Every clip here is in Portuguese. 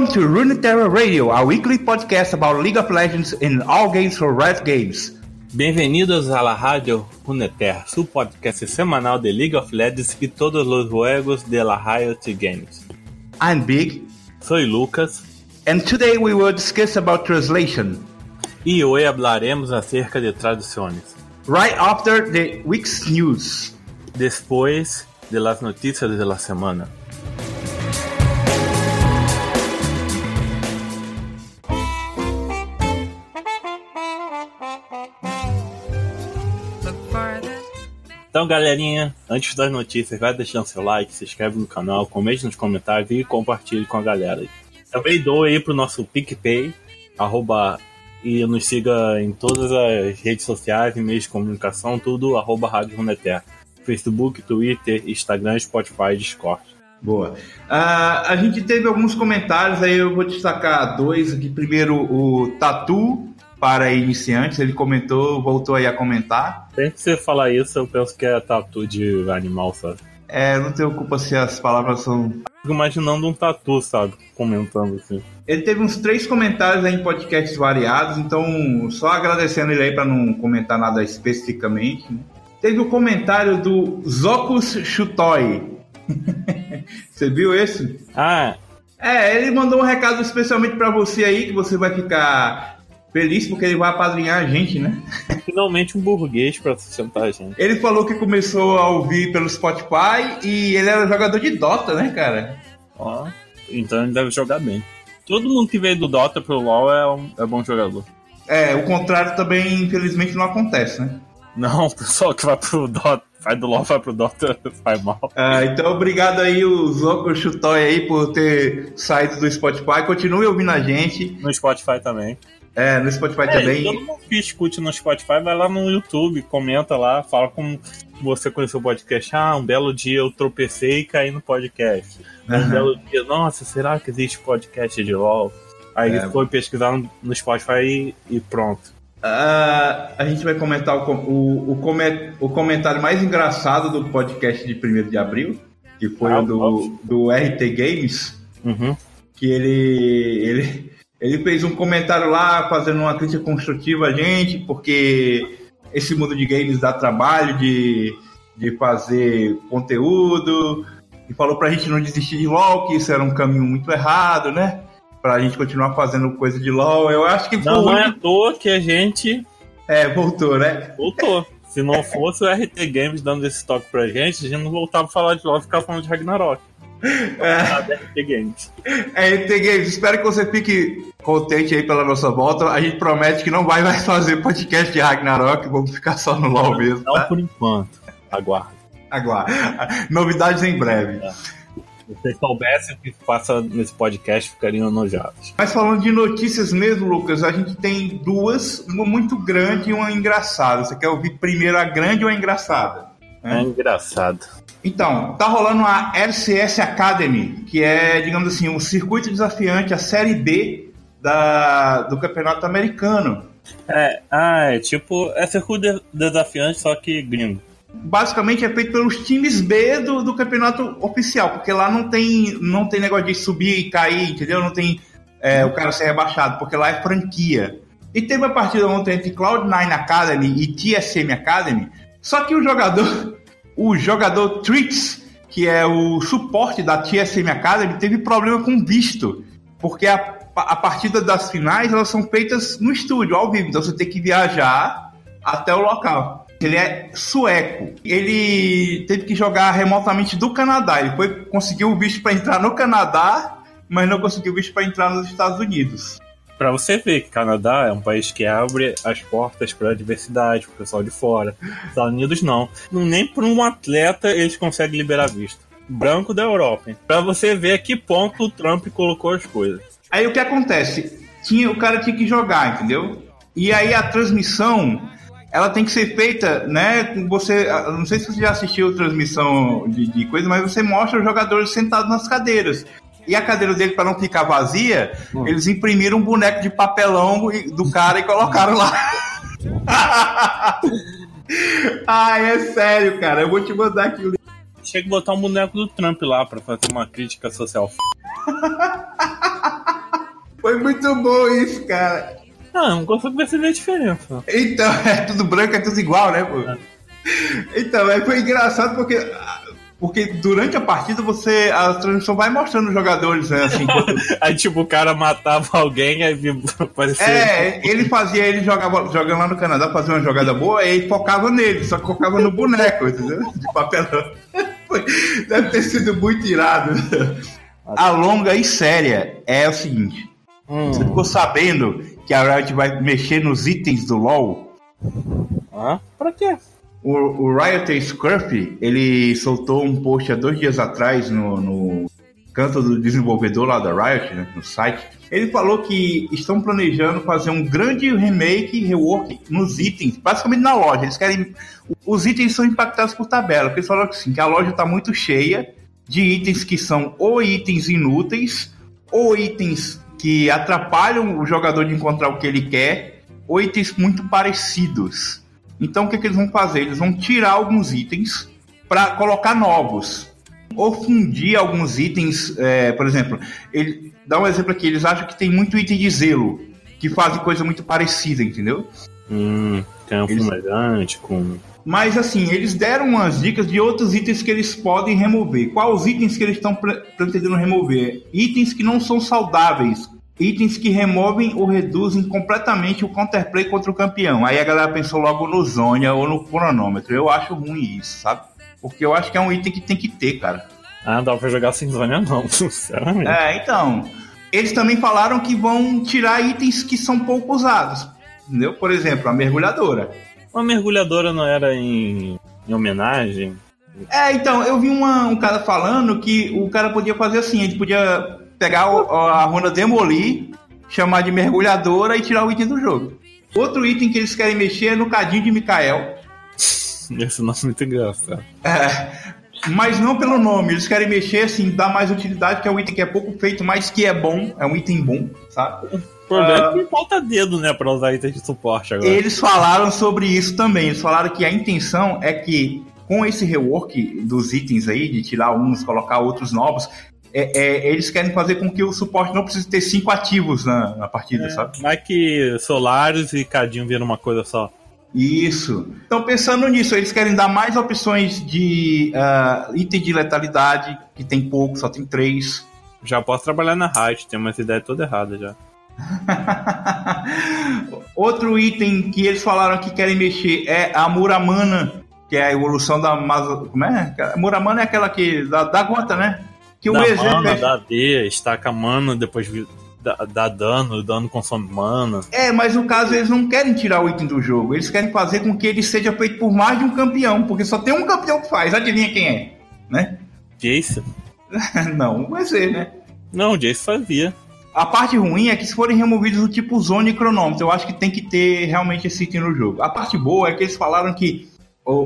Welcome to Runeterra Radio, our weekly podcast about League of Legends and all games for Riot Games. Bem-vindos à la Rádio Runeterra, su podcast semanal de League of Legends e todos os juegos de la Riot Games. I'm Big, Soy Lucas and today we will discuss about translation. e hoje hablaremos acerca de traduções. Right after the week's news. Depois de las noticias de la semana. Então, galerinha, antes das notícias, vai deixando seu like, se inscreve no canal, comente nos comentários e compartilhe com a galera. Também doe aí pro nosso PicPay, arroba, e nos siga em todas as redes sociais e meios de comunicação, tudo arroba Rádio Runeterra. Facebook, Twitter, Instagram, Spotify, Discord. Boa. Ah, a gente teve alguns comentários aí, eu vou destacar dois aqui. Primeiro, o Tatu para iniciantes, ele comentou, voltou aí a comentar. Sempre que você fala isso, eu penso que é tatu de animal, sabe? É, não te ocupa se as palavras são. Fico imaginando um tatu, sabe? Comentando assim. Ele teve uns três comentários aí em podcasts variados, então só agradecendo ele aí para não comentar nada especificamente. né? Teve o comentário do Zocus Chutoy. você viu esse? Ah, É, ele mandou um recado especialmente para você aí, que você vai ficar feliz porque ele vai apadrinhar a gente, né? finalmente um burguês pra sustentar a gente. Ele falou que começou a ouvir pelo Spotify e ele era jogador de Dota, né, cara? Ó, então ele deve jogar bem. Todo mundo que veio do Dota pro LoL é, um, é bom jogador. É, o contrário também, infelizmente, não acontece, né? Não, o pessoal que vai pro Dota, vai do LoL, vai pro Dota, faz mal. Ah, então, obrigado aí, o Zoco Chutoy aí, por ter saído do Spotify. Continue ouvindo a gente. No Spotify também. É, no Spotify É, também. todo mundo que escute no Spotify, vai lá no YouTube, comenta lá, fala como você conheceu o podcast. Ah, um belo dia eu tropecei e caí no podcast. Um belo dia, nossa, será que existe podcast de LoL? Aí É. foi pesquisar no, Spotify e, e pronto. Ah, a gente vai comentar o, o, o, come- o comentário mais engraçado do podcast de 1 de abril, que foi Ah, o do, do RT Games. Uhum. que ele, ele, ele fez um comentário lá fazendo uma crítica construtiva a gente, porque esse mundo de games dá trabalho de, de fazer conteúdo, e falou pra gente não desistir de LOL, que isso era um caminho muito errado, né? Pra gente continuar fazendo coisa de LOL. Eu acho que foi Não, não é à toa que a gente É, voltou, né? voltou. Se não fosse o RT Games dando esse toque pra gente, a gente não voltava a falar de LoL e ficava falando de Ragnarok. É. De RT Games. É, RT Games, espero que você fique contente aí pela nossa volta. A gente promete que não vai mais fazer podcast de Ragnarok, vamos ficar só no LOL mesmo, Não tá? por enquanto. Aguarde. Aguarde. Novidades em breve. Se vocês soubessem o que passa nesse podcast, ficariam enojados. Mas falando de notícias mesmo, Lucas, a gente tem duas, uma muito grande e uma engraçada. Você quer ouvir primeiro a grande ou a engraçada? É engraçado. Então, tá rolando a LCS Academy, que é, digamos assim, um circuito desafiante, a série B da, do campeonato americano. É, ah, é tipo, é circuito de- desafiante, só que gringo. Basicamente é feito pelos times B do, do campeonato oficial, porque lá não tem, não tem negócio de subir e cair, entendeu? Não tem é, o cara ser rebaixado, porque lá é franquia. E teve uma partida ontem entre Cloud9 Academy e TSM Academy, só que o jogador, o jogador Trix, que é o suporte da TSM Academy, teve problema com visto, porque a, a partida das finais elas são feitas no estúdio, ao vivo, então você tem que viajar até o local. Ele é sueco. Ele teve que jogar remotamente do Canadá. Ele foi conseguiu o visto para entrar no Canadá, mas não conseguiu o visto para entrar nos Estados Unidos. Pra você ver que Canadá é um país que abre as portas pra diversidade, pro pessoal de fora. Estados Unidos não. Nem por um atleta eles conseguem liberar visto. Branco da Europa? Pra você ver a que ponto o Trump colocou as coisas. Aí o que acontece? Tinha, o cara tinha que jogar, entendeu? E aí a transmissão, ela tem que ser feita, né? Você, não sei se você já assistiu transmissão de, de coisa, mas você mostra os jogadores sentados nas cadeiras. E a cadeira dele, para não ficar vazia, eles imprimiram um boneco de papelão do cara e colocaram lá. Ai, é sério, cara. Eu vou te mandar aqui o. Chega que botar um boneco do Trump lá pra fazer uma crítica social. Foi muito bom isso, cara. Não, não consigo perceber a diferença. Então, é tudo branco, é tudo igual, né, pô? É. Então, é, foi engraçado porque porque durante a partida você. A transmissão vai mostrando os jogadores, né? Assim, enquanto... aí, tipo, o cara matava alguém, aí parecia. É, ele fazia, ele jogava, jogando lá no Canadá, fazia uma jogada boa, e focava nele, só que focava no boneco, entendeu? De papelão. Deve ter sido muito irado. A longa e séria é o seguinte: hum. você ficou sabendo que a Riot vai mexer nos itens do LoL? Ah, pra quê? O, o Riot Scruff, ele soltou um post há dois dias atrás no, no canto do desenvolvedor lá da Riot, né, no site. Ele falou que estão planejando fazer um grande remake, rework nos itens, basicamente na loja. Eles querem. Os itens são impactados por tabela, porque eles falaram que, assim, que a loja está muito cheia de itens que são ou itens inúteis, ou itens que atrapalham o jogador de encontrar o que ele quer, ou itens muito parecidos. Então o que, que eles vão fazer? Eles vão tirar alguns itens para colocar novos. Ou fundir alguns itens, é, por exemplo, ele dá um exemplo aqui, eles acham que tem muito item de zelo, que fazem coisa muito parecida, entendeu? Hum, tem um eles... fumegante com. Mas assim, eles deram umas dicas de outros itens que eles podem remover. Quais os itens que eles estão pretendendo remover? Itens que não são saudáveis, itens que removem ou reduzem completamente o counterplay contra o campeão. Aí a galera pensou logo no Zônia ou no cronômetro. Eu acho ruim isso, sabe? Porque eu acho que é um item que tem que ter, cara. Ah, não dá pra jogar sem Zônia não, sinceramente. É, então. Eles também falaram que vão tirar itens que são pouco usados. Entendeu? Por exemplo, a mergulhadora. Uma mergulhadora não era em, em homenagem? É, então, eu vi uma, um cara falando que o cara podia fazer assim, ele podia pegar o, a runa Demolir, chamar de mergulhadora e tirar o item do jogo. Outro item que eles querem mexer é no cadinho de Mikael. Esse nome é muito engraçado. É, mas não pelo nome, eles querem mexer assim, dar mais utilidade, que é um item que é pouco feito, mas que é bom, é um item bom, sabe? O problema uh, é que falta dedo, né, pra usar itens de suporte agora. Eles falaram sobre isso também, eles falaram que a intenção é que com esse rework dos itens aí, de tirar uns, colocar outros novos, é, é, eles querem fazer com que o suporte não precise ter cinco ativos na, na partida, é, sabe? Mas que Solaris e Cadinho viram uma coisa só. Isso. Então, pensando nisso, eles querem dar mais opções de uh, item de letalidade, que tem pouco, só tem três. Já posso trabalhar na Riot, tem umas ideias toda errada já. Outro item que eles falaram que querem mexer é a Muramana, que é a evolução da. Como é? A Muramana é aquela que. da, da gota, né? Que dá o exército. Mana, dá D, estaca mana, depois dá, dá dano, dano consome mana. É, mas no caso eles não querem tirar o item do jogo. Eles querem fazer com que ele seja feito por mais de um campeão, porque só tem um campeão que faz. Adivinha quem é? Né? Jace? não, vai ser, né? Não, o Jace fazia. A parte ruim é que se forem removidos o tipo zone e cronômetro, eu acho que tem que ter realmente esse item no jogo. A parte boa é que eles falaram que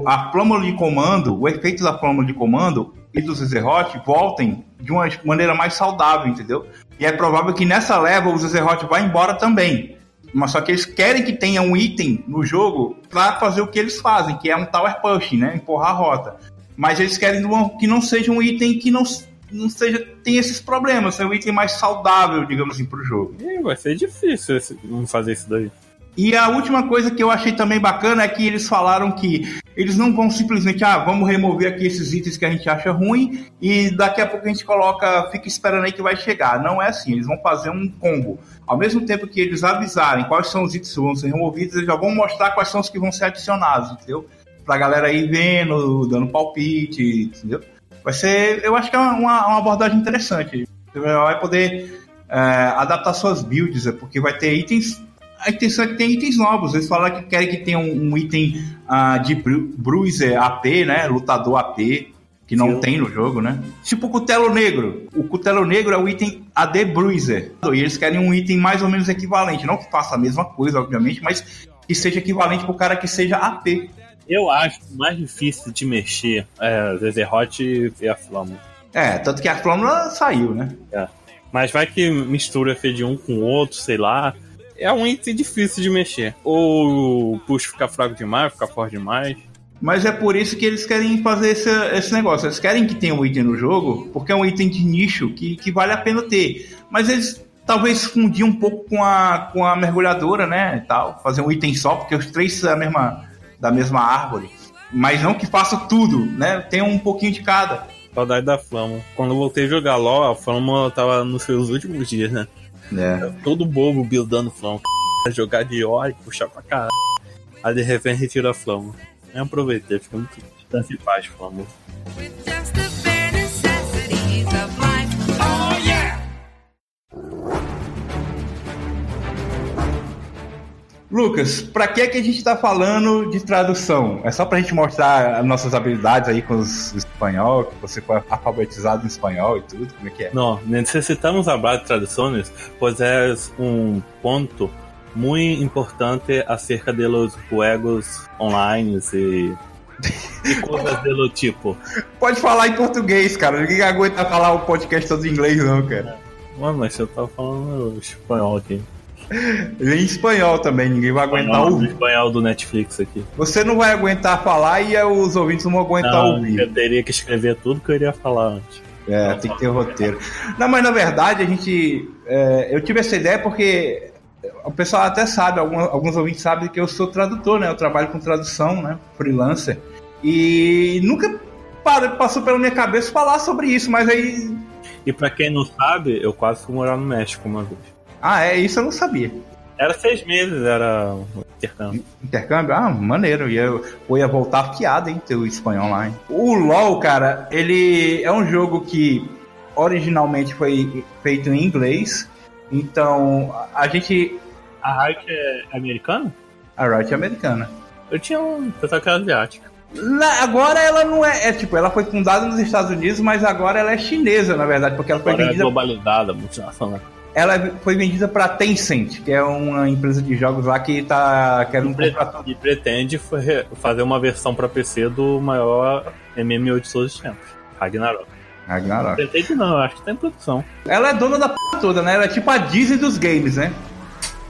a flâmula de comando, o efeito da flâmula de comando, e do Zezerot voltem de uma maneira mais saudável, entendeu? E é provável que nessa leva o Zezerot vá embora também. Mas só que eles querem que tenha um item no jogo para fazer o que eles fazem, que é um tower push, né? Empurrar a rota. Mas eles querem que não seja um item que não, não seja tem esses problemas, é um item mais saudável, digamos assim, pro jogo. É, vai ser difícil fazer isso daí. E a última coisa que eu achei também bacana é que eles falaram que eles não vão simplesmente, ah, vamos remover aqui esses itens que a gente acha ruim e daqui a pouco a gente coloca, fica esperando aí que vai chegar. Não é assim, eles vão fazer um combo. Ao mesmo tempo que eles avisarem quais são os itens que vão ser removidos, eles já vão mostrar quais são os que vão ser adicionados, entendeu? Pra galera ir vendo, dando palpite, entendeu? Vai ser, eu acho que é uma, uma abordagem interessante. Você vai poder é, adaptar suas builds, é, porque vai ter itens a intenção é que tem itens novos. Eles falaram que querem que tenha um, um item uh, de bruiser AP, né? Lutador AP, que não Sim. tem no jogo, né? Tipo o Cutelo Negro. O Cutelo Negro é o item AD Bruiser. E eles querem um item mais ou menos equivalente. Não que faça a mesma coisa, obviamente, mas que seja equivalente pro cara que seja AP. Eu acho mais difícil de mexer é Zezerot e a Flâmula. É, tanto que a Flâmula saiu, né? É. Mas vai que mistura de um com o outro, sei lá é um item difícil de mexer. Ou o push fica fraco demais, fica forte demais. Mas é por isso que eles querem fazer esse, esse negócio. Eles querem que tenha um item no jogo, porque é um item de nicho que, que vale a pena ter. Mas eles talvez fundir um pouco com a, com a mergulhadora, né? E tal, fazer um item só, porque os três são da mesma, da mesma árvore. Mas não que faça tudo, né? Tem um pouquinho de cada. Saudade da Flama. Quando eu voltei a jogar LOL, a Flama tava nos seus últimos dias, né? É. Todo bobo buildando Flama. Jogar de óleo, puxar pra caralho. Aí de repente retira a Flama. Eu aproveitei, fica muito descanse em paz, Flama. Lucas, pra que que a gente tá falando de tradução? É só pra gente mostrar as nossas habilidades aí com os o espanhol, que você foi alfabetizado em espanhol e tudo, como é que é? No, necesitamos hablar de traducciones, pues es un punto muy importante acerca de los juegos online y cosas de lo tipo. Pode falar em português, cara. Ninguém aguenta falar o podcast todo em inglês, não, cara. Mano, mas eu tava falando espanhol aqui. É em espanhol também, ninguém vai aguentar Espanhol, do ouvir. espanhol do Netflix aqui. Você não vai aguentar falar e os ouvintes não vão aguentar Não, ouvir. eu teria que escrever tudo que eu iria falar antes. É, tem que ter roteiro. Não, mas na verdade a gente. é, eu tive essa ideia porque o pessoal até sabe, algum- alguns ouvintes sabem que eu sou tradutor, né? Eu trabalho com tradução, né? Freelancer. E nunca parou- passou pela minha cabeça falar sobre isso, mas aí. E pra quem não sabe, eu quase fui morar no México uma vez. Ah, é, isso eu não sabia. Era seis meses, era intercâmbio. Intercâmbio? Ah, maneiro. E eu, eu ia voltar afiado, hein, teu espanhol lá, hein? O LoL, cara, ele é um jogo que originalmente foi feito em inglês. Então, a gente. A Riot é americana? A Riot é americana. Eu tinha um pensava que era asiática. Na- agora ela não é, é. Tipo, ela foi fundada nos Estados Unidos, mas agora ela é chinesa, na verdade, porque ela foi Agora é vendida. globalizada, multinacional. Ela foi vendida pra Tencent, que é uma empresa de jogos lá que tá querendo E, pre- e pretende fa- fazer uma versão pra PC do maior MMO de todos os tempos, Ragnarok. Ragnarok. Pretende não, acho que tá em produção. Ela é dona da p toda, né? Ela é tipo a Disney dos games, né?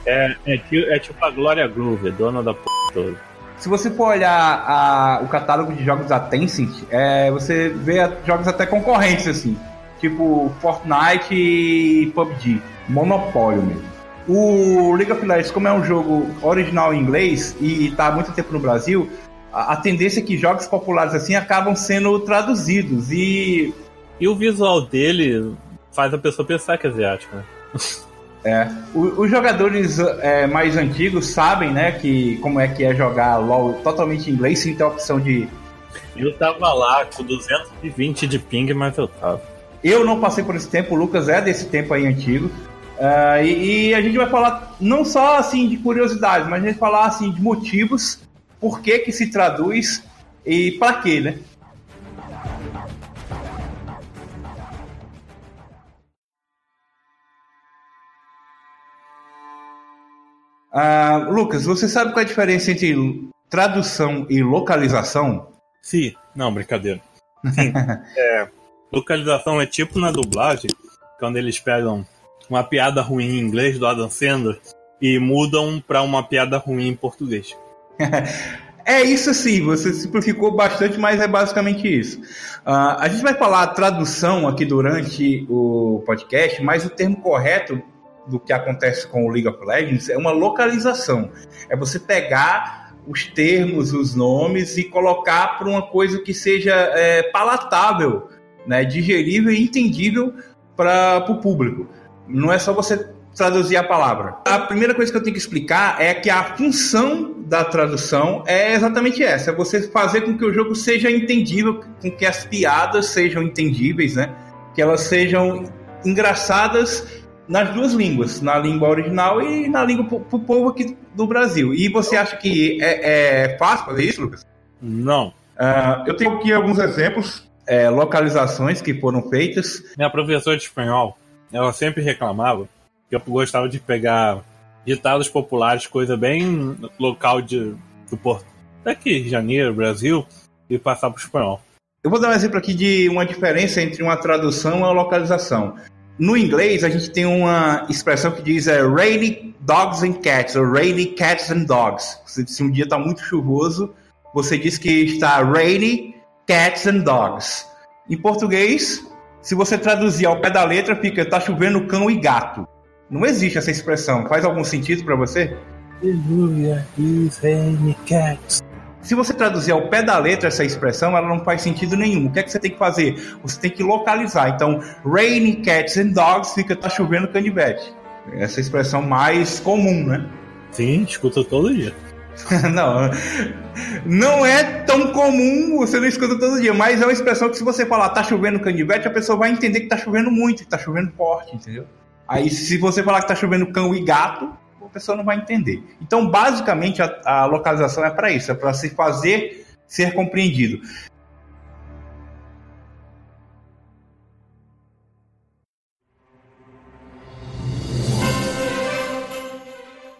É, é, é tipo a Glória Groove, dona da p toda. Se você for olhar a- o catálogo de jogos da Tencent, é, você vê jogos até concorrentes, assim. Tipo Fortnite e PUBG. Monopólio mesmo. O League of Legends, como é um jogo original em inglês e está há muito tempo no Brasil, a, a tendência é que jogos populares assim acabam sendo traduzidos. E E o visual dele faz a pessoa pensar que é asiático, né? É, o- os jogadores é, mais antigos sabem, né, que como é que é jogar LoL totalmente em inglês sem ter a opção de. Eu tava lá com 220 de ping, mas eu tava. Eu não passei por esse tempo, o Lucas é desse tempo aí antigo. Ah, e, e a gente vai falar não só assim de curiosidades, mas a gente vai falar assim de motivos, por que que se traduz e para quê, né? Ah, Lucas, você sabe qual é a diferença entre tradução e localização? Sim, não, brincadeira. Sim. é, localização é tipo na dublagem, quando eles pegam uma piada ruim em inglês do Adam Sandler e mudam pra uma piada ruim em português. É isso sim, você simplificou bastante, mas é basicamente isso. Ah, a gente vai falar tradução aqui durante o podcast, mas o termo correto do que acontece com o League of Legends é uma localização. É você pegar os termos, os nomes e colocar para uma coisa que seja é, palatável, né, digerível e entendível para o público. Não é só você traduzir a palavra. A primeira coisa que eu tenho que explicar é que a função da tradução é exatamente essa: é você fazer com que o jogo seja entendível, com que as piadas sejam entendíveis, né? Que elas sejam engraçadas nas duas línguas, na língua original e na língua pro, povo aqui do Brasil. E você acha que é, é fácil fazer isso, Lucas? Não. Ah, eu tenho aqui alguns exemplos, é, localizações que foram feitas. Minha professora de espanhol, ela sempre reclamava que eu gostava de pegar ditados populares, coisa bem local de, do Porto. Daqui, Janeiro, Brasil, e passar pro espanhol. Eu vou dar um exemplo aqui de uma diferença entre uma tradução e uma localização. No inglês, a gente tem uma expressão que diz é, rainy dogs and cats, ou rainy cats and dogs. Se um dia está muito chuvoso, você diz que está rainy cats and dogs. Em português, se você traduzir ao pé da letra, fica tá chovendo cão e gato. Não existe essa expressão. Faz algum sentido pra você? Aleluia, is rainy cats. Se você traduzir ao pé da letra essa expressão, ela não faz sentido nenhum. O que é que você tem que fazer? Você tem que localizar. Então, raining cats and dogs fica tá chovendo canivete. Essa expressão mais comum, né? Sim, escuta todo dia. não, não é tão comum, você não escuta todo dia, mas é uma expressão que se você falar tá chovendo canivete, a pessoa vai entender que tá chovendo muito, que tá chovendo forte, entendeu? Aí se você falar que tá chovendo cão e gato, a pessoa não vai entender. Então, basicamente, a, a localização é para isso, é para se fazer ser compreendido.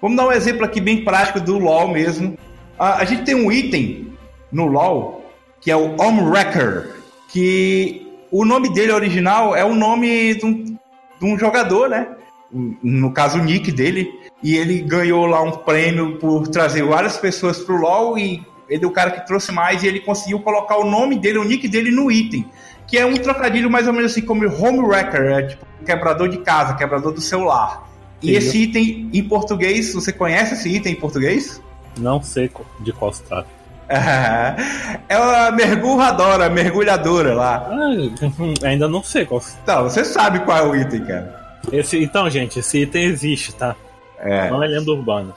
Vamos dar um exemplo aqui bem prático do LoL mesmo. A, a gente tem um item no LoL que é o Omwrecker, que o nome dele original é o nome de um, de um jogador, né? No caso, o nick dele. E ele ganhou lá um prêmio por trazer várias pessoas pro LoL e ele é o cara que trouxe mais e ele conseguiu colocar o nome dele, o nick dele no item. Que é um trocadilho mais ou menos assim como Homewrecker, é tipo quebrador de casa, quebrador do celular. E Sim. esse item em português, você conhece esse item em português? Não sei de qual se trata. é uma mergulhadora, mergulhadora lá. Ah, ainda não sei qual Então, você sabe qual é o item, cara. esse, Então, gente, esse item existe, tá? É. Não é lenda urbana.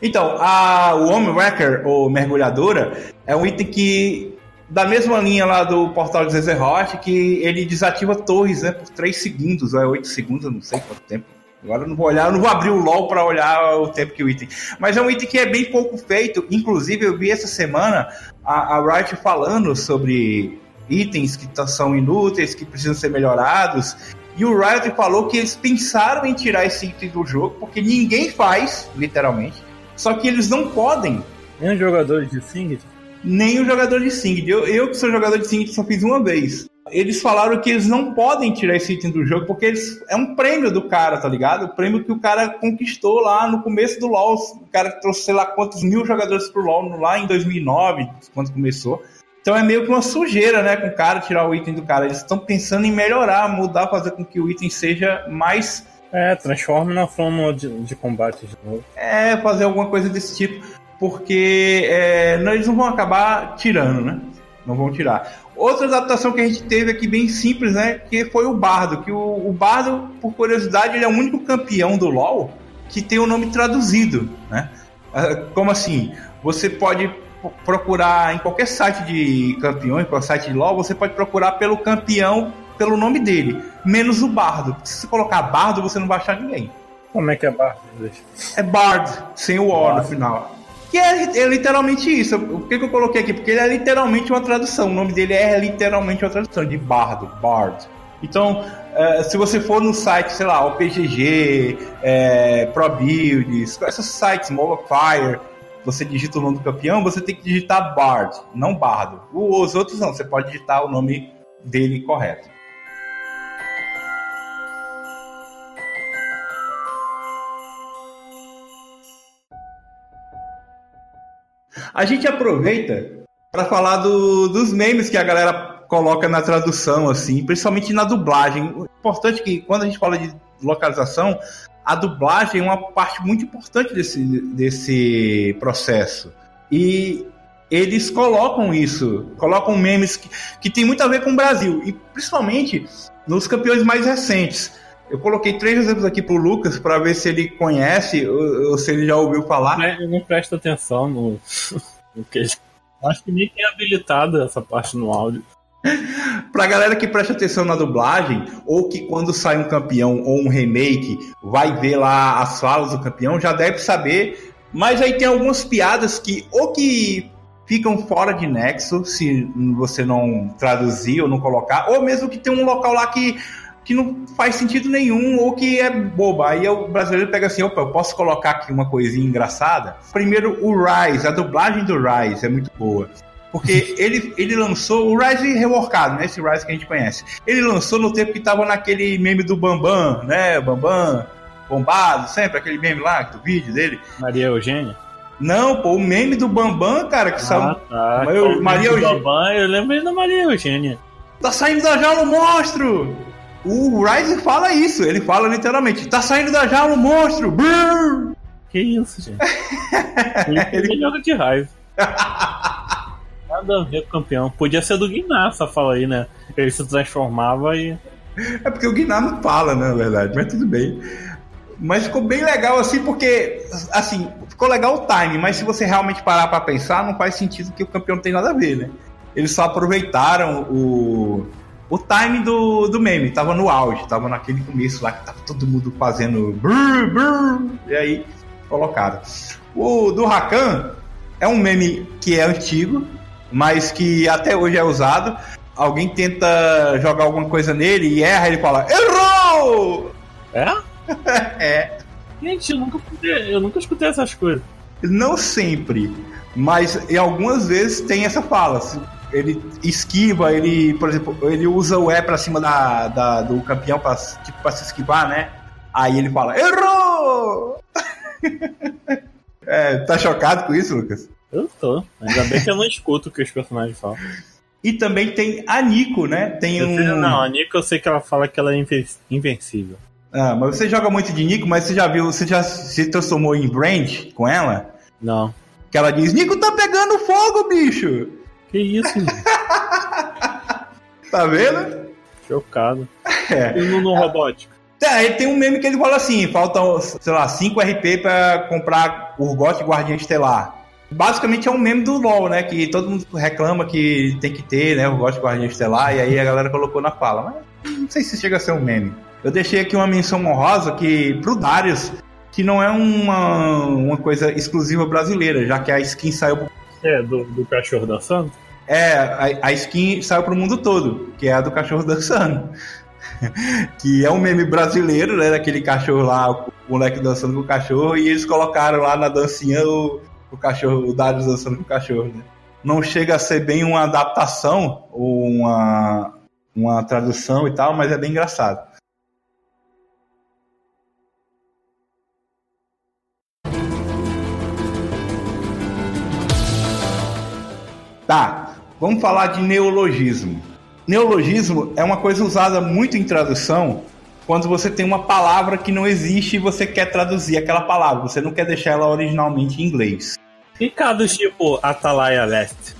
Então, a, o Homewrecker, ou mergulhadora, é um item que, da mesma linha lá do portal de Zezerot, que ele desativa torres, né, por 3 segundos, ou é 8 segundos, eu não sei quanto tempo. Agora eu não vou olhar, eu não vou abrir o LOL para olhar o tempo que o item. Mas é um item que é bem pouco feito. Inclusive, eu vi essa semana a, a Riot falando sobre itens que tá- são inúteis, que precisam ser melhorados. E o Riot falou que eles pensaram em tirar esse item do jogo, porque ninguém faz, literalmente. Só que eles não podem, Nem os jogadores de Singed? Nem o jogador de Singed. Eu, eu que sou jogador de Singed, só fiz uma vez. Eles falaram que eles não podem tirar esse item do jogo, porque eles, é um prêmio do cara, tá ligado? O prêmio que o cara conquistou lá no começo do LoL. O cara trouxe, sei lá, quantos mil jogadores pro LoL lá em 2009, quando começou. Então é meio que uma sujeira, né, com o cara tirar o item do cara. Eles estão pensando em melhorar, mudar, fazer com que o item seja mais É, transforma na forma de, de combate de novo. é fazer alguma coisa desse tipo, porque é, não, eles não vão acabar tirando, né? Não vão tirar. Outra adaptação que a gente teve aqui bem simples, né? Que foi o Bardo. Que o, o Bardo, por curiosidade, ele é o único campeão do LoL que tem o nome traduzido, né? Ah, Como assim? Você pode procurar em qualquer site de campeões, qualquer site de LoL, você pode procurar pelo campeão, pelo nome dele, menos o Bardo. Se você colocar Bardo, você não vai achar ninguém. Como é que é barra? Deixa. É Bard, sem o O no final. Que é, é literalmente isso. Por que, que eu coloquei aqui? Porque ele é literalmente uma tradução. O nome dele é literalmente uma tradução de bardo, bard. Então, eh, se você for no site, sei lá, o PGG, é, ProBuilds, esses sites, Mobile você digita o nome do campeão, você tem que digitar Bard, não Bardo. Os outros não, você pode digitar o nome dele correto. A gente aproveita para falar do- dos memes que a galera coloca na tradução, assim, principalmente na dublagem. O importante é que quando a gente fala de localização, a dublagem é uma parte muito importante desse, desse processo. E eles colocam isso, colocam memes que, que tem muito a ver com o Brasil, e principalmente nos campeões mais recentes. Eu coloquei três exemplos aqui pro Lucas para ver se ele conhece ou, ou se ele já ouviu falar. Eu não presto atenção no, no que Acho que nem tem habilitado essa parte no áudio. Pra galera que presta atenção na dublagem, ou que quando sai um campeão ou um remake, vai ver lá as falas do campeão, já deve saber. Mas aí tem algumas piadas que ou que ficam fora de nexo, se você não traduzir ou não colocar, ou mesmo que tem um local lá que, que não faz sentido nenhum, ou que é boba. Aí o brasileiro pega assim, opa, eu posso colocar aqui uma coisinha engraçada? Primeiro, o Rise, a dublagem do Rise é muito boa. Porque ele, ele lançou o Rise reworkado, né? Esse Rise que a gente conhece. Ele lançou no tempo que tava naquele meme do Bambam, né? Bambam bombado, sempre aquele meme lá, do vídeo dele. Maria Eugênia? Não, pô, o meme do Bambam, cara, que Ah, saiu. tá. Maria Eugênia. Bambam, eu lembrei da Maria Eugênia. Tá saindo da jaula o monstro! O Ryzen fala isso, ele fala literalmente: tá saindo da jaula o monstro! Brrr! Que isso, gente? Ele joga de raiva. Nada a ver com o campeão. Podia ser do Guiná essa fala aí, né? Ele se transformava e. É porque o Guiná não fala, né, na verdade, mas tudo bem. Mas ficou bem legal assim, porque, assim, ficou legal o time, mas se você realmente parar pra pensar, não faz sentido que o campeão não tem nada a ver, né? Eles só aproveitaram o, o time do, do meme, tava no auge, tava naquele começo lá que tava todo mundo fazendo brrr, brrr, e aí colocaram. O do Rakan é um meme que é antigo, mas que até hoje é usado. Alguém tenta jogar alguma coisa nele e erra, ele fala: Errou! É? é, Gente, eu nunca escutei, eu nunca escutei essas coisas. não sempre, mas algumas vezes tem essa fala. Ele esquiva, ele, por exemplo, ele usa o E pra cima da, da- do campeão pra, tipo, pra se esquivar, né? Aí ele fala: Errou! é, tá chocado com isso, Lucas? Eu tô. Ainda bem que eu não escuto o que os personagens falam. E também tem a Nico, né? Tem Eu um. sei- Não, a Nico eu sei que ela fala que ela é inven- invencível. Ah, mas você joga muito de Nico, mas você já viu, você já se transformou em Brand com ela? Não. Que ela diz, Nico tá pegando fogo, bicho! Que isso, gente? Tá vendo? Chocado. É. E no, no robótico? Aí tem um meme que ele fala assim, faltam, sei lá, 5 RP pra comprar Urgot e Guardiã Estelar. Basicamente é um meme do LoL, né? Que todo mundo reclama que tem que ter, né? Urgot e Guardiã Estelar, e aí a galera colocou na fala. Mas não sei se chega a ser um meme. Eu deixei aqui uma menção honrosa que pro Darius, que não é uma, uma coisa exclusiva brasileira, já que a skin saiu É, do, do cachorro dançando? É, a, a skin saiu pro mundo todo, que é a do cachorro dançando. que é um meme brasileiro, né? Daquele cachorro lá, o moleque dançando com o cachorro, e eles colocaram lá na dancinha o, o cachorro, o Darius dançando com o cachorro, né? Não chega a ser bem uma adaptação ou uma, uma tradução e tal, mas é bem engraçado. Tá, vamos falar de neologismo. Neologismo é uma coisa usada muito em tradução quando você tem uma palavra que não existe e você quer traduzir aquela palavra, você não quer deixar ela originalmente em inglês. E casos tipo Atalaia Leste?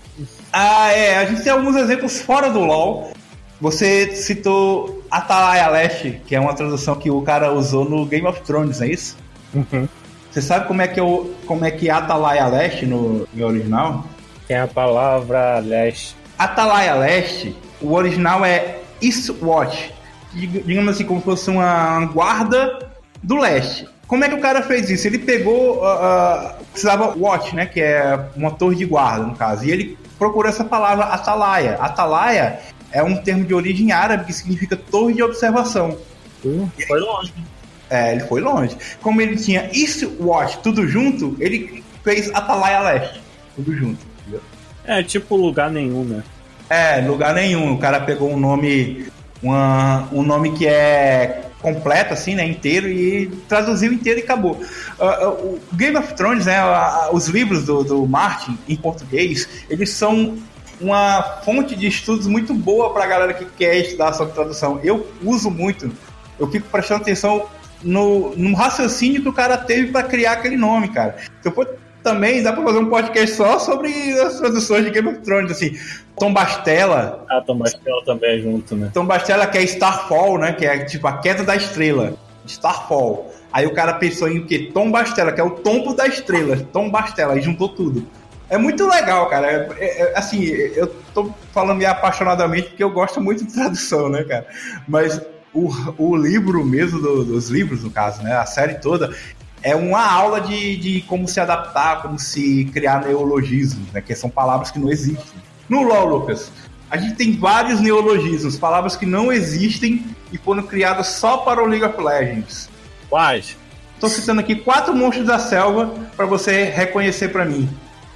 Ah, é, a gente tem alguns exemplos fora do LoL. Você citou Atalaia Leste, que é uma tradução que o cara usou no Game of Thrones, é isso? Uhum. Você sabe como é que, eu, como é, que é Atalaia Leste no, no original? Tem a palavra leste. Atalaia Leste, o original é Eastwatch, dig- digamos assim, como se fosse uma guarda do leste. Como é que o cara fez isso? Ele pegou, ah, ah, precisava watch, né, que é uma torre de guarda, no caso, e ele procurou essa palavra Atalaia. Atalaia é um termo de origem árabe que significa torre de observação. Uh, foi longe. É, ele foi longe. Como ele tinha Eastwatch tudo junto, ele fez Atalaia Leste, tudo junto. É tipo lugar nenhum, né? É, lugar nenhum. O cara pegou um nome, uma, um nome que é completo, assim, né, inteiro, e traduziu inteiro e acabou. Ah, ah, o Game of Thrones, né, ah, os livros do, do Martin, em português, eles são uma fonte de estudos muito boa pra galera que quer estudar sobre tradução. Eu uso muito, eu fico prestando atenção no, no raciocínio que o cara teve pra criar aquele nome, cara. Se eu for também, dá pra fazer um podcast só sobre as traduções de Game of Thrones, assim. Tom Bastella, Ah, Tom Bastela também é junto, né? Tom Bastella que é Starfall, né? Que é tipo a queda da estrela. Starfall. Aí o cara pensou em o quê? Tom Bastella, que é o tombo da estrela. Tom Bastella, aí juntou tudo. É muito legal, cara. É- é- é- assim, eu tô falando meio apaixonadamente porque eu gosto muito de tradução, né, cara? Mas o, o livro mesmo, do- dos livros, no caso, né? A série toda, é uma aula de, de como se adaptar, como se criar neologismos, né? Que são palavras que não existem. No LoL, Lucas, a gente tem vários neologismos, palavras que não existem e foram criadas só para o League of Legends. Quais? Tô citando aqui quatro monstros da selva para você reconhecer para mim.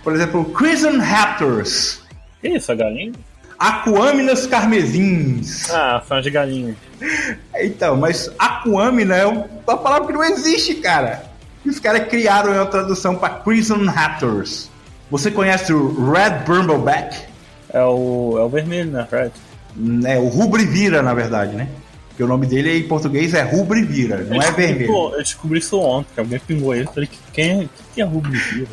Por exemplo, Crimson Raptors, Que isso, a galinha? Aquâminas Carmesins. Ah, são as galinhas. Então, mas Aquâmina é uma palavra que não existe, cara. E os caras criaram uma tradução para Crimson Raptors. Você conhece o Red Bumbleback? É o, é o vermelho, né, Fred? É o Rubrivira, na verdade, né? Porque o nome dele em português é Rubro e Vira, não eu é vermelho. Eu descobri isso ontem, que alguém pingou ele. Falei, que- quem é, que é Vira?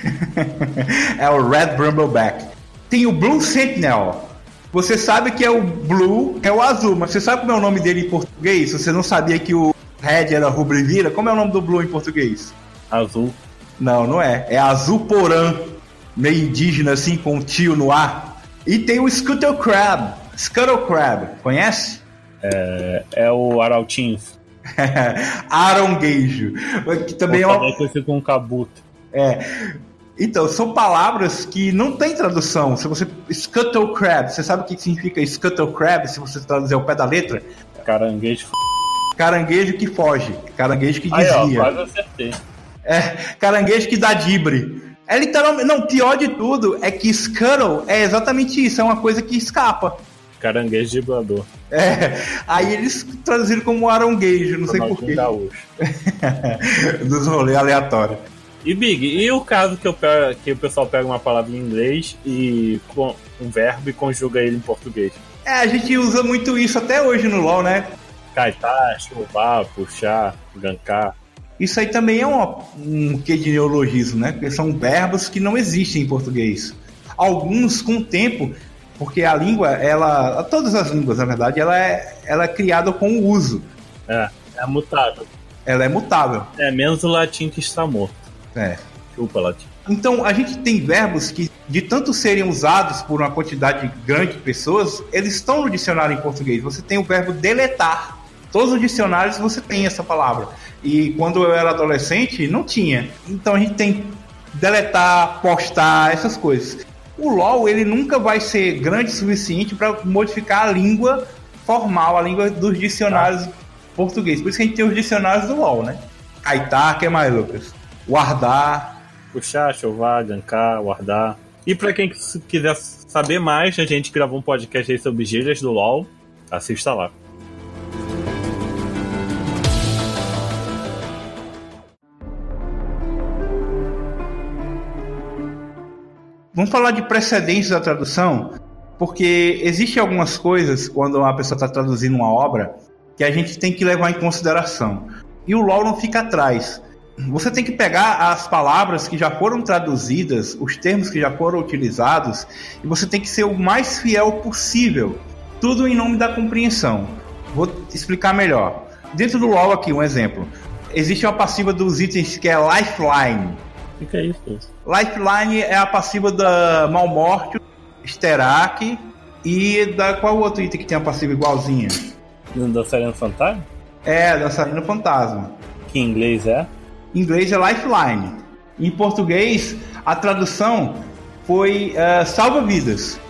é o Red Brambleback. Tem o Blue Sentinel. Você sabe que é o Blue, é o azul, mas você sabe como é o nome dele em português? Você não sabia que o Red era Rubro e Vira, como é o nome do Blue em português? Azul. Não, não é. É Azul Porã, meio indígena assim, com o tio no ar. E tem o Scuttle Crab. Scuttle Crab, conhece? É, é o Arautinho. Aronguejo. Que também é uma, conhecido como Cabuto. É. Então, são palavras que não tem tradução. Se você. Scuttle crab, você sabe o que significa scuttle crab? Se você traduzir ao pé da letra? Caranguejo. Caranguejo que foge. Caranguejo que Aí, ó, desvia. quase acertei. É, caranguejo que dá dibre. É literalmente. Não, pior de tudo é que scuttle é exatamente isso. É uma coisa que escapa. Caranguejo driblador. É, aí eles traduziram como aranguejo, não sei porquê. Ronaldinho Gaúcho. Dos rolês aleatórios. E Big, e o caso que, eu pego- que o pessoal pega uma palavra em inglês e com um verbo e conjuga ele em português? É, a gente usa muito isso até hoje no LoL, né? Caitar, chuvar, puxar, gankar. Isso aí também é uma- um quê de neologismo, né? Porque são verbos que não existem em português. Alguns com o tempo, porque a língua, ela, todas as línguas, na verdade, ela é, ela é criada com o uso. É, é mutável. Ela é mutável. É menos o latim que está morto. É. Chupa, latim. Então, a gente tem verbos que, de tanto serem usados por uma quantidade grande de pessoas, eles estão no dicionário em português. Você tem o verbo deletar. Todos os dicionários você tem essa palavra. E quando eu era adolescente, não tinha. Então a gente tem deletar, postar, essas coisas. O LoL, ele nunca vai ser grande o suficiente para modificar a língua formal, a língua dos dicionários portugueses. Por isso que a gente tem os dicionários do LoL, né? Kaitar, que é mais, Lucas? Guardar, Puxar, chovar, gankar, guardar. E pra quem quiser saber mais, a gente gravou um podcast aí sobre gírias do LoL. Assista lá. Vamos falar de precedentes da tradução, porque existem algumas coisas quando uma pessoa está traduzindo uma obra que a gente tem que levar em consideração. E o LOL não fica atrás. Você tem que pegar as palavras que já foram traduzidas, os termos que já foram utilizados, e você tem que ser o mais fiel possível. Tudo em nome da compreensão. Vou explicar melhor. Dentro do LOL aqui, um exemplo. Existe uma passiva dos itens que é Lifeline. O que é isso? Lifeline é a passiva da Malmorte, Sterak e da qual outro item que tem a passiva igualzinha? Da Serena Fantasma? É, da Sarina Fantasma. Que em inglês é? Em inglês é Lifeline. Em português, a tradução foi eh, salva-vidas.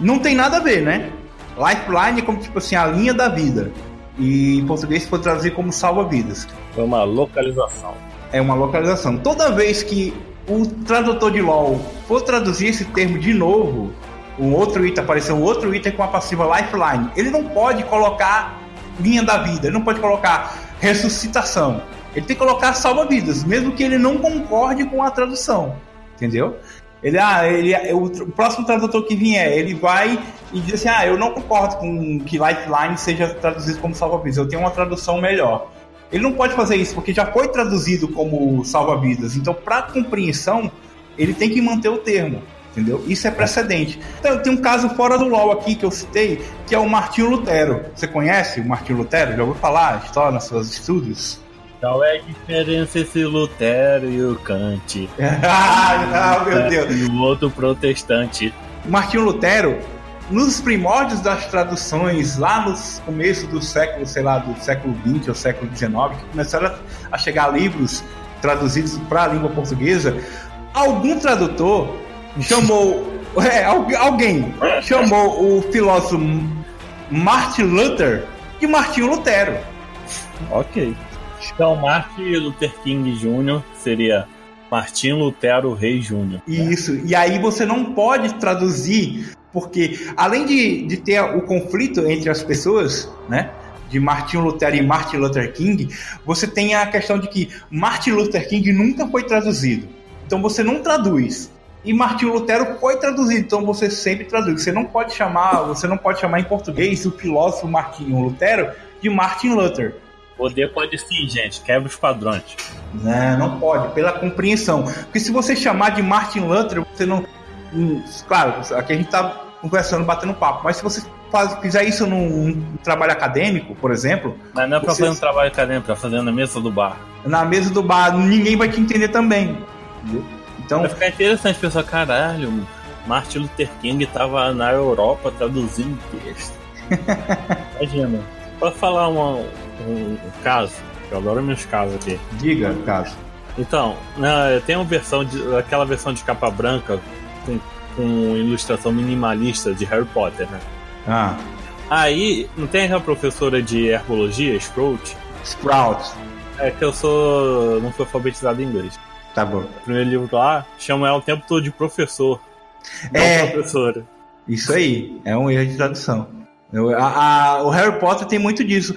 Não tem nada a ver, né? Lifeline é como tipo assim, a linha da vida. E em português foi traduzido como salva-vidas. Foi uma localização. É uma localização. Toda vez que o tradutor de LOL for traduzir esse termo de novo, um outro item aparecer um outro item com a passiva Lifeline, ele não pode colocar linha da vida, ele não pode colocar ressuscitação. Ele tem que colocar salva-vidas, mesmo que ele não concorde com a tradução. Entendeu? Ele, ah, ele, o, o próximo tradutor que vier, ele vai e diz assim: Ah, eu não concordo com que Lifeline seja traduzido como salva-vidas, eu tenho uma tradução melhor. Ele não pode fazer isso porque já foi traduzido como salva-vidas. Então, para compreensão, ele tem que manter o termo. Entendeu? Isso é precedente. Então, tem um caso fora do LoL aqui que eu citei, que é o Martinho Lutero. Você conhece o Martinho Lutero? Já ouviu falar história nos seus estudos? Qual é a diferença entre o Lutero e o Kant? ah, meu Deus. E o outro protestante. Martinho Lutero, nos primórdios das traduções, lá nos começos do século, sei lá, do século XX ou século XIX, que começaram a- chegar livros traduzidos para a língua portuguesa, algum tradutor chamou, é, algu- alguém chamou o filósofo Martin Luther de Martinho Lutero. Ok. Então, Martin Luther King Jr. seria Martim Lutero Rei Jr. Isso. E aí você não pode traduzir, porque além de, de ter o conflito entre as pessoas, né? De Martin Lutero e Martin Luther King, você tem a questão de que Martin Luther King nunca foi traduzido. Então você não traduz. E Martin Lutero foi traduzido, então você sempre traduz. Você não pode chamar, você não pode chamar em português o filósofo Martinho Lutero de Martin Luther. Poder pode sim, gente. Quebra os padrões. Né? Não pode, pela compreensão. Porque se você chamar de Martin Luther, você não. Claro, aqui a gente tá conversando, batendo papo, mas se você faz- fizer isso num, num trabalho acadêmico, por exemplo, Mas não é pra Você- fazer um trabalho acadêmico, é pra fazer na mesa do bar. na mesa do bar, ninguém vai te entender também. entendeu? Então, Vai ficar interessante pensar, caralho, Martin Luther King tava na Europa traduzindo texto. Imagina. Posso falar uma- um, caso? Eu adoro meus casos aqui. diga, caso. Então, tem uma versão de. aquela versão de capa branca com, com ilustração minimalista de Harry Potter, né? Ah, Aí, não tem aquela professora de herbologia, Sprout? Sprout. É que eu sou. não fui alfabetizado em inglês. Tá bom. O primeiro livro lá, chama ela o tempo todo de professor. É. professora. Isso aí, é um erro de tradução. Eu- a- a- o Harry Potter tem muito disso.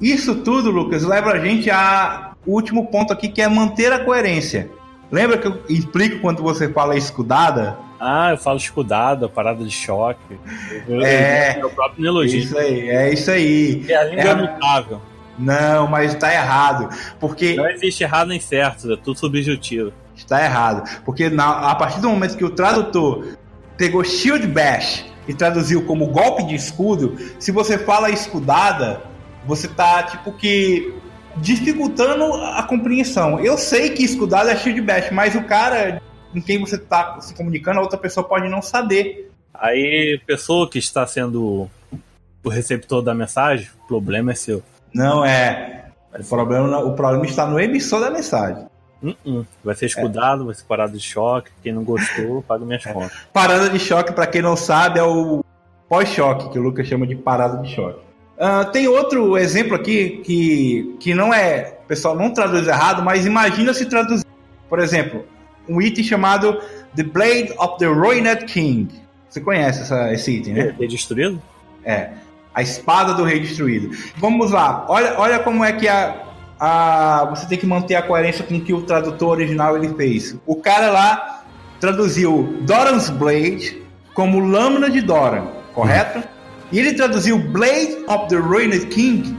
Isso tudo, Lucas, leva a gente a o último ponto aqui, que é manter a coerência. Lembra que eu explico quando você fala escudada? Ah, eu falo escudada, parada de choque. Eu, É. Meu próprio elogio. Isso aí, é isso aí. E a língua É. é mutável. Não, mas tá errado. Porque Não existe errado nem certo, é tudo subjetivo. Está errado. Porque na- a partir do momento que o tradutor pegou Shield Bash e traduziu como golpe de escudo, se você fala escudada, você tá tipo que dificultando a compreensão. Eu sei que escudada é Shield Bash, mas o cara com quem você tá se comunicando, a outra pessoa pode não saber. Aí, pessoa que está sendo o receptor da mensagem, o problema é seu. Não é. O problema, o problema está no emissor da mensagem. Uh-uh. Vai ser escudado, vai ser parada de choque. Quem não gostou, paga minhas contas. Parada de choque, para quem não sabe, é o pós-choque, que o Lucas chama de parada de choque. Ah, tem outro exemplo aqui que, que não é. O pessoal não traduz errado, mas imagina se traduzir. Por exemplo, um item chamado The Blade of the Ruined King. Você conhece essa- esse item, né? Ter destruído? É. A espada do rei destruído. Vamos lá. Olha, olha como é que a, a- você tem que manter a coerência com o que o tradutor original ele fez. O cara lá traduziu Doran's Blade como lâmina de Doran, correto? E ele traduziu Blade of the Ruined King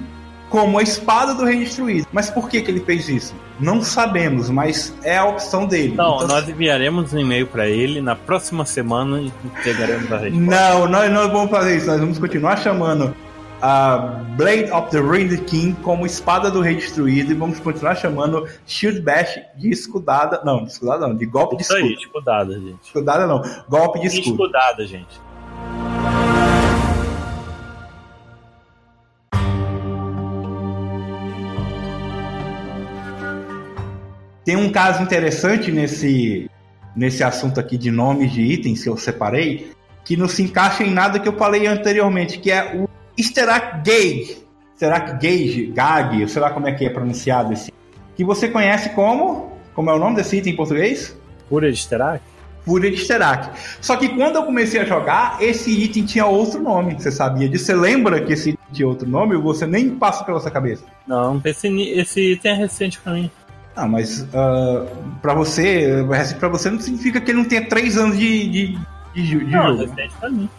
como a espada do rei destruído. Mas por que, que ele fez isso? Não sabemos, mas é a opção dele. Então, Então, nós enviaremos um e-mail para ele na próxima semana e entregaremos a resposta. Não, nós não vamos fazer isso. Nós vamos continuar chamando a Blade of the Ruined King como espada do rei destruído e vamos continuar chamando Shield Bash de escudada. Não, de escudada não, de golpe de Isso aí, escudo. escudada, gente. Escudada não, golpe de escudo. Escudada, gente. Tem um caso interessante nesse, nesse assunto aqui de nomes de itens que eu separei, que não se encaixa em nada que eu falei anteriormente, que é o Sterak Gage. Sterak Gage, Gag, sei lá como é que é pronunciado esse. Que você conhece como? Como é o nome desse item em português? Cura de Sterak? Fúria de Sterak. Só que quando eu comecei a jogar, esse item tinha outro nome. Você sabia disso? Você lembra que esse item tinha outro nome ou você nem passa pela sua cabeça? Não, esse, esse item é recente pra mim. Ah, mas uh, para você, para você não significa que ele não tenha três anos de, de, de, de Não, jogo. pra mim.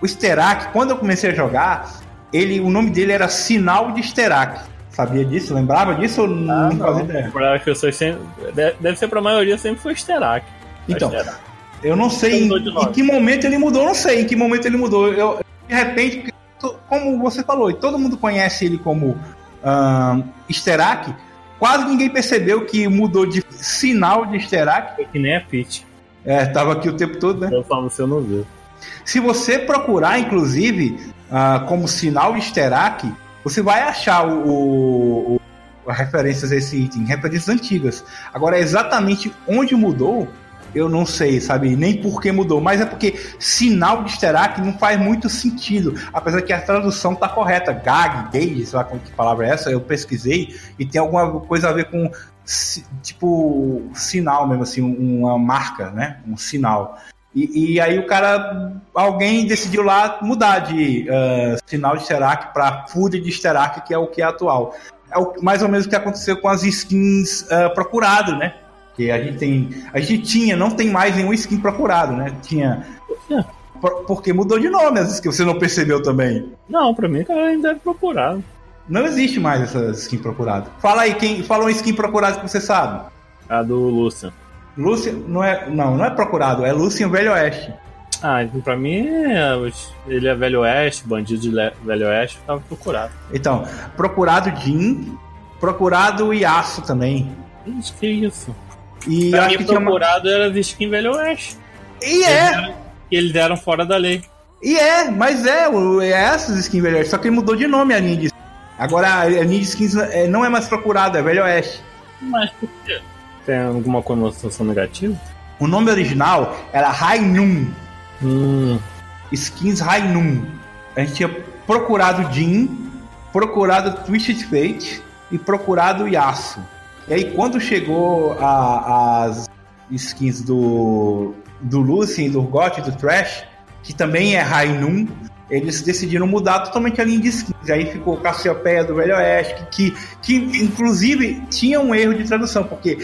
O Sterak, quando eu comecei a jogar, ele, o nome dele era Sinal de Sterak. Sabia disso? Lembrava disso ou não, fazia ideia? Para as pessoas sempre. de- Deve ser pra maioria sempre foi Sterak. Então, Sterak. Eu não sei em, em que momento ele mudou, eu não sei em que momento ele mudou. Eu, de repente, como você falou, e todo mundo conhece ele como ahn, Sterak, quase ninguém percebeu que mudou de sinal de Sterak. Foi que nem a Peach. É, tava aqui o tempo todo, né? Eu falo, você não viu. Se você procurar, inclusive, ah, como sinal de Sterak, você vai achar o, o- o- as referências a esse item, referências antigas. Agora, exatamente onde mudou, eu não sei, sabe? Nem por que mudou, mas é porque sinal de Sterak não faz muito sentido, apesar que a tradução tá correta. Gag, gauge, sei lá como que palavra é essa, eu pesquisei e tem alguma coisa a ver com tipo sinal mesmo, assim, uma marca, né? Um sinal. E, e aí o cara, alguém decidiu lá mudar de ah, sinal de Sterak para Fúria de Sterak, que é o que é atual. É o, mais ou menos o que aconteceu com as skins ah, procurado, né? Porque a gente tem. A gente tinha, não tem mais nenhum skin procurado, né? Tinha. por- Porque mudou de nome, as skins, você não percebeu também. Não, pra mim, cara, ainda é procurado. Não existe mais essa skin procurada. Fala aí, quem fala uma skin procurada que você sabe. A do Lucian. Lúcia não é. Não, não é procurado, é Lucian Velho Oeste. Ah, então pra mim, é, ele é Velho Oeste, bandido de Velho Oeste, tava procurado. Então, procurado Jin, procurado Yasuo também. Isso, que isso? E Pra acho mim, que tinha uma... procurado era as skins Velho Oeste. E é, Que eles deram fora da lei. e é, mas é, o- é essas skins Velho Oeste, só que ele mudou de nome a de Agora a de skins é, não é mais procurada, é Velho Oeste. Mas por quê? Tem alguma conotação negativa? O nome original era Rainun, Hum, skins Rainun. A gente tinha procurado Jin, procurado Twisted Fate e procurado Yasuo. E aí quando chegou a- as skins do do Lucien, do Urgot e do Trash, que também é Rainun, eles decidiram mudar totalmente a linha de skins. E aí ficou Cassiopeia do Velho Oeste, que, que inclusive tinha um erro de tradução, porque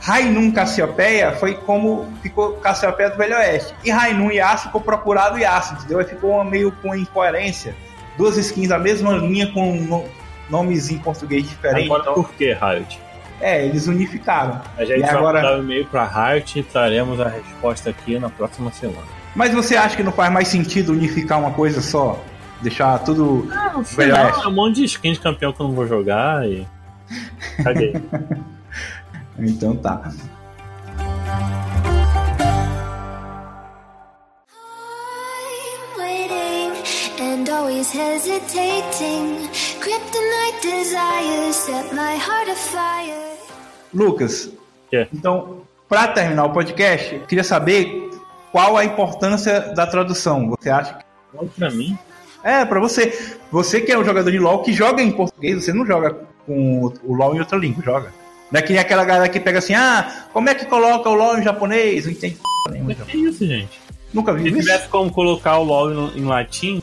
Rainun Cassiopeia foi como ficou Cassiopeia do Velho Oeste. E Rainun Yasuo ficou procurado Yasuo, entendeu? Aí ficou uma meio com incoerência. Duas skins da mesma linha com no, nomes em português diferentes. agora por que, Riot? É, eles unificaram. A gente E vai agora- mandar o e-mail pra Riot e traremos a resposta aqui na próxima semana. Mas você acha que não faz mais sentido unificar uma coisa só? Deixar tudo. Final Oeste. é um monte de skin de campeão que eu não vou jogar e. Caguei. Então tá. I'm waiting and always hesitating. Kryptonite desires set my heart afire. Lucas, Quê? então, para terminar o podcast, eu queria saber qual a importância da tradução. Você acha que. Pra mim. É, pra você. Você que é um jogador de LOL que joga em português, você não joga com o LOL em outra língua, joga. Não é que nem aquela galera que pega assim, ah, como é que coloca o LOL em japonês? Não entende p*** nenhuma. Mas que isso, gente? Nunca vi Se isso. tivesse como colocar o LOL em latim.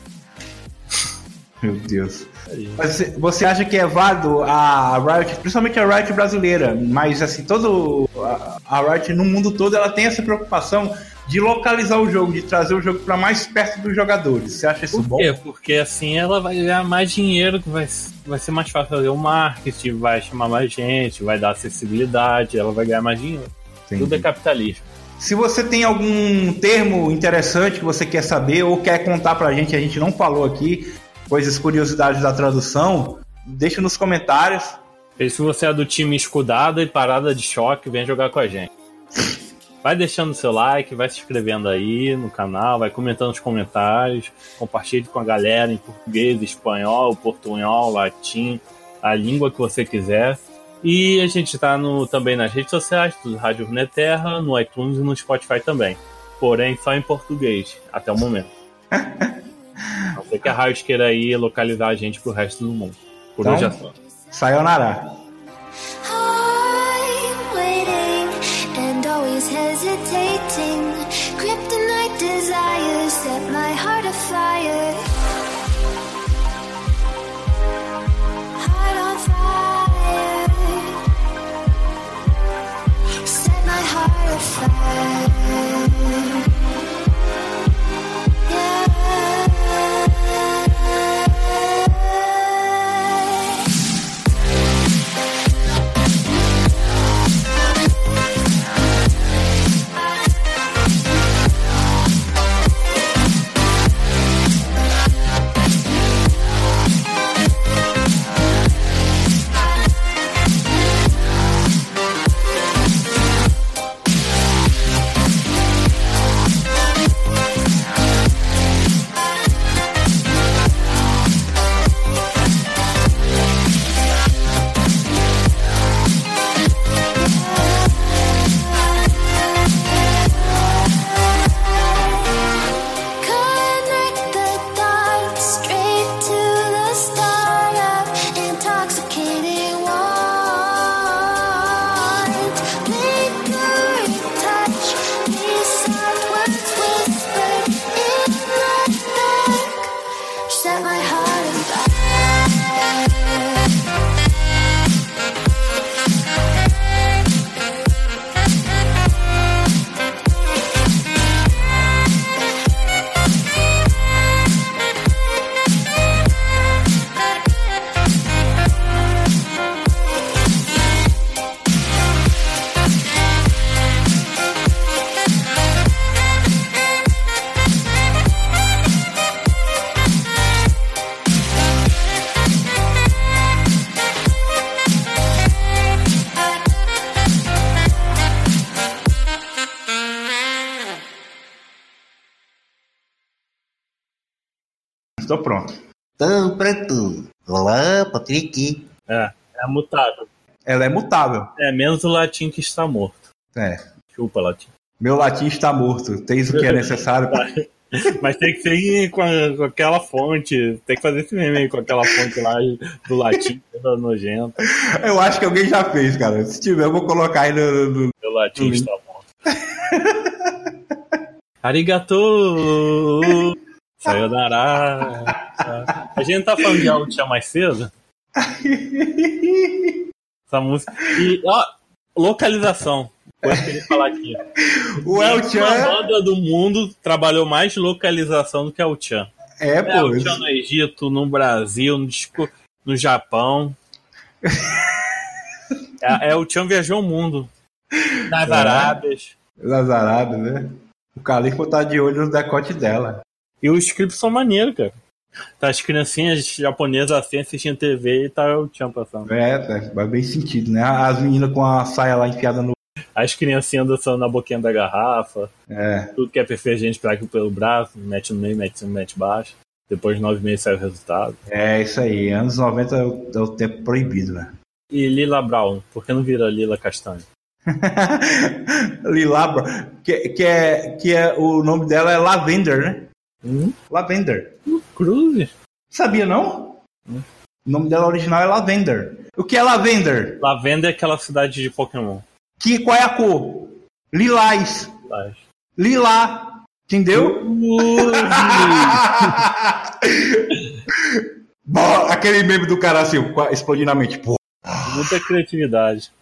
Meu Deus. Mas você- acha que é válido a Riot, principalmente a Riot brasileira, mas assim, todo a, a Riot no mundo todo ela tem essa preocupação de localizar o jogo, de trazer o jogo para mais perto dos jogadores. Você acha isso Por bom? quê? Porque assim ela vai ganhar mais dinheiro, que vai, vai ser mais fácil fazer o marketing, vai chamar mais gente, vai dar acessibilidade, ela vai ganhar mais dinheiro. Entendi. Tudo é capitalismo. Se você tem algum termo interessante que você quer saber ou quer contar pra gente, a gente não falou aqui, coisas curiosidades da tradução, deixa nos comentários. E se você é do time escudada e parada de choque, vem jogar com a gente. Vai deixando seu like, vai se inscrevendo aí no canal, vai comentando nos comentários, compartilhe com a galera em português, espanhol, portunhol, latim, a língua que você quiser. E a gente tá no, também nas redes sociais, do Rádio Runeterra, no iTunes e no Spotify também. Porém, só em português, até o momento. A não ser que a Riot queira aí localizar a gente pro resto do mundo. Por Então, hoje é só. Sayonara. Pronto. Tô pronto. Olá, Patrick. É, é mutável. Ela é mutável. É menos o latim que está morto. É. Chupa, latim. Meu latim está morto. Tens o que é necessário. pra- Mas tem que ser com, a- com aquela fonte. Tem que fazer esse meme aí com aquela fonte lá do latim, toda nojenta. Eu acho que alguém já fez, cara. Se tiver, eu vou colocar aí no. no- Meu latim está morto. Arigato! Sayonara! A gente tá falando de algo que tinha mais cedo? Essa música. E, ó, localização. Coisa que eu falar aqui. O El Chan. banda do mundo trabalhou mais localização do que a El Chan. É, É, pô. o Chan no Egito, no Brasil, no, no Japão. é, é, o Chan viajou o mundo. Nas É. Arábias. Das Arábias, né? O Califa tá de olho no decote dela. E os clipes são maneiros, cara. Tá as criancinhas japonesas assim assistindo TV e tá o Chan passando. É, é, faz bem sentido, né? As meninas com a saia lá enfiada no. As criancinhas dançando na boquinha da garrafa. É. Tudo que é perfeito, a gente pega aqui pelo braço, mete no meio, mete no mete baixo. Depois de nove meses sai o resultado. É isso aí. Anos 90 é o, é o tempo proibido, né? E Lila Brown, por que não vira Lila Castanho? Lilabra, que, que, é, que é o nome dela é Lavender, né? Hum? Lavender. Cruz? Sabia não? O nome dela original é Lavender. O que é Lavender? Lavenda é aquela cidade de Pokémon. Que qual é a cor? Lilás. Tá? Lilá. Entendeu? Bom, aquele meme do cara assim, explodindo a mente. Pô, Muita criatividade.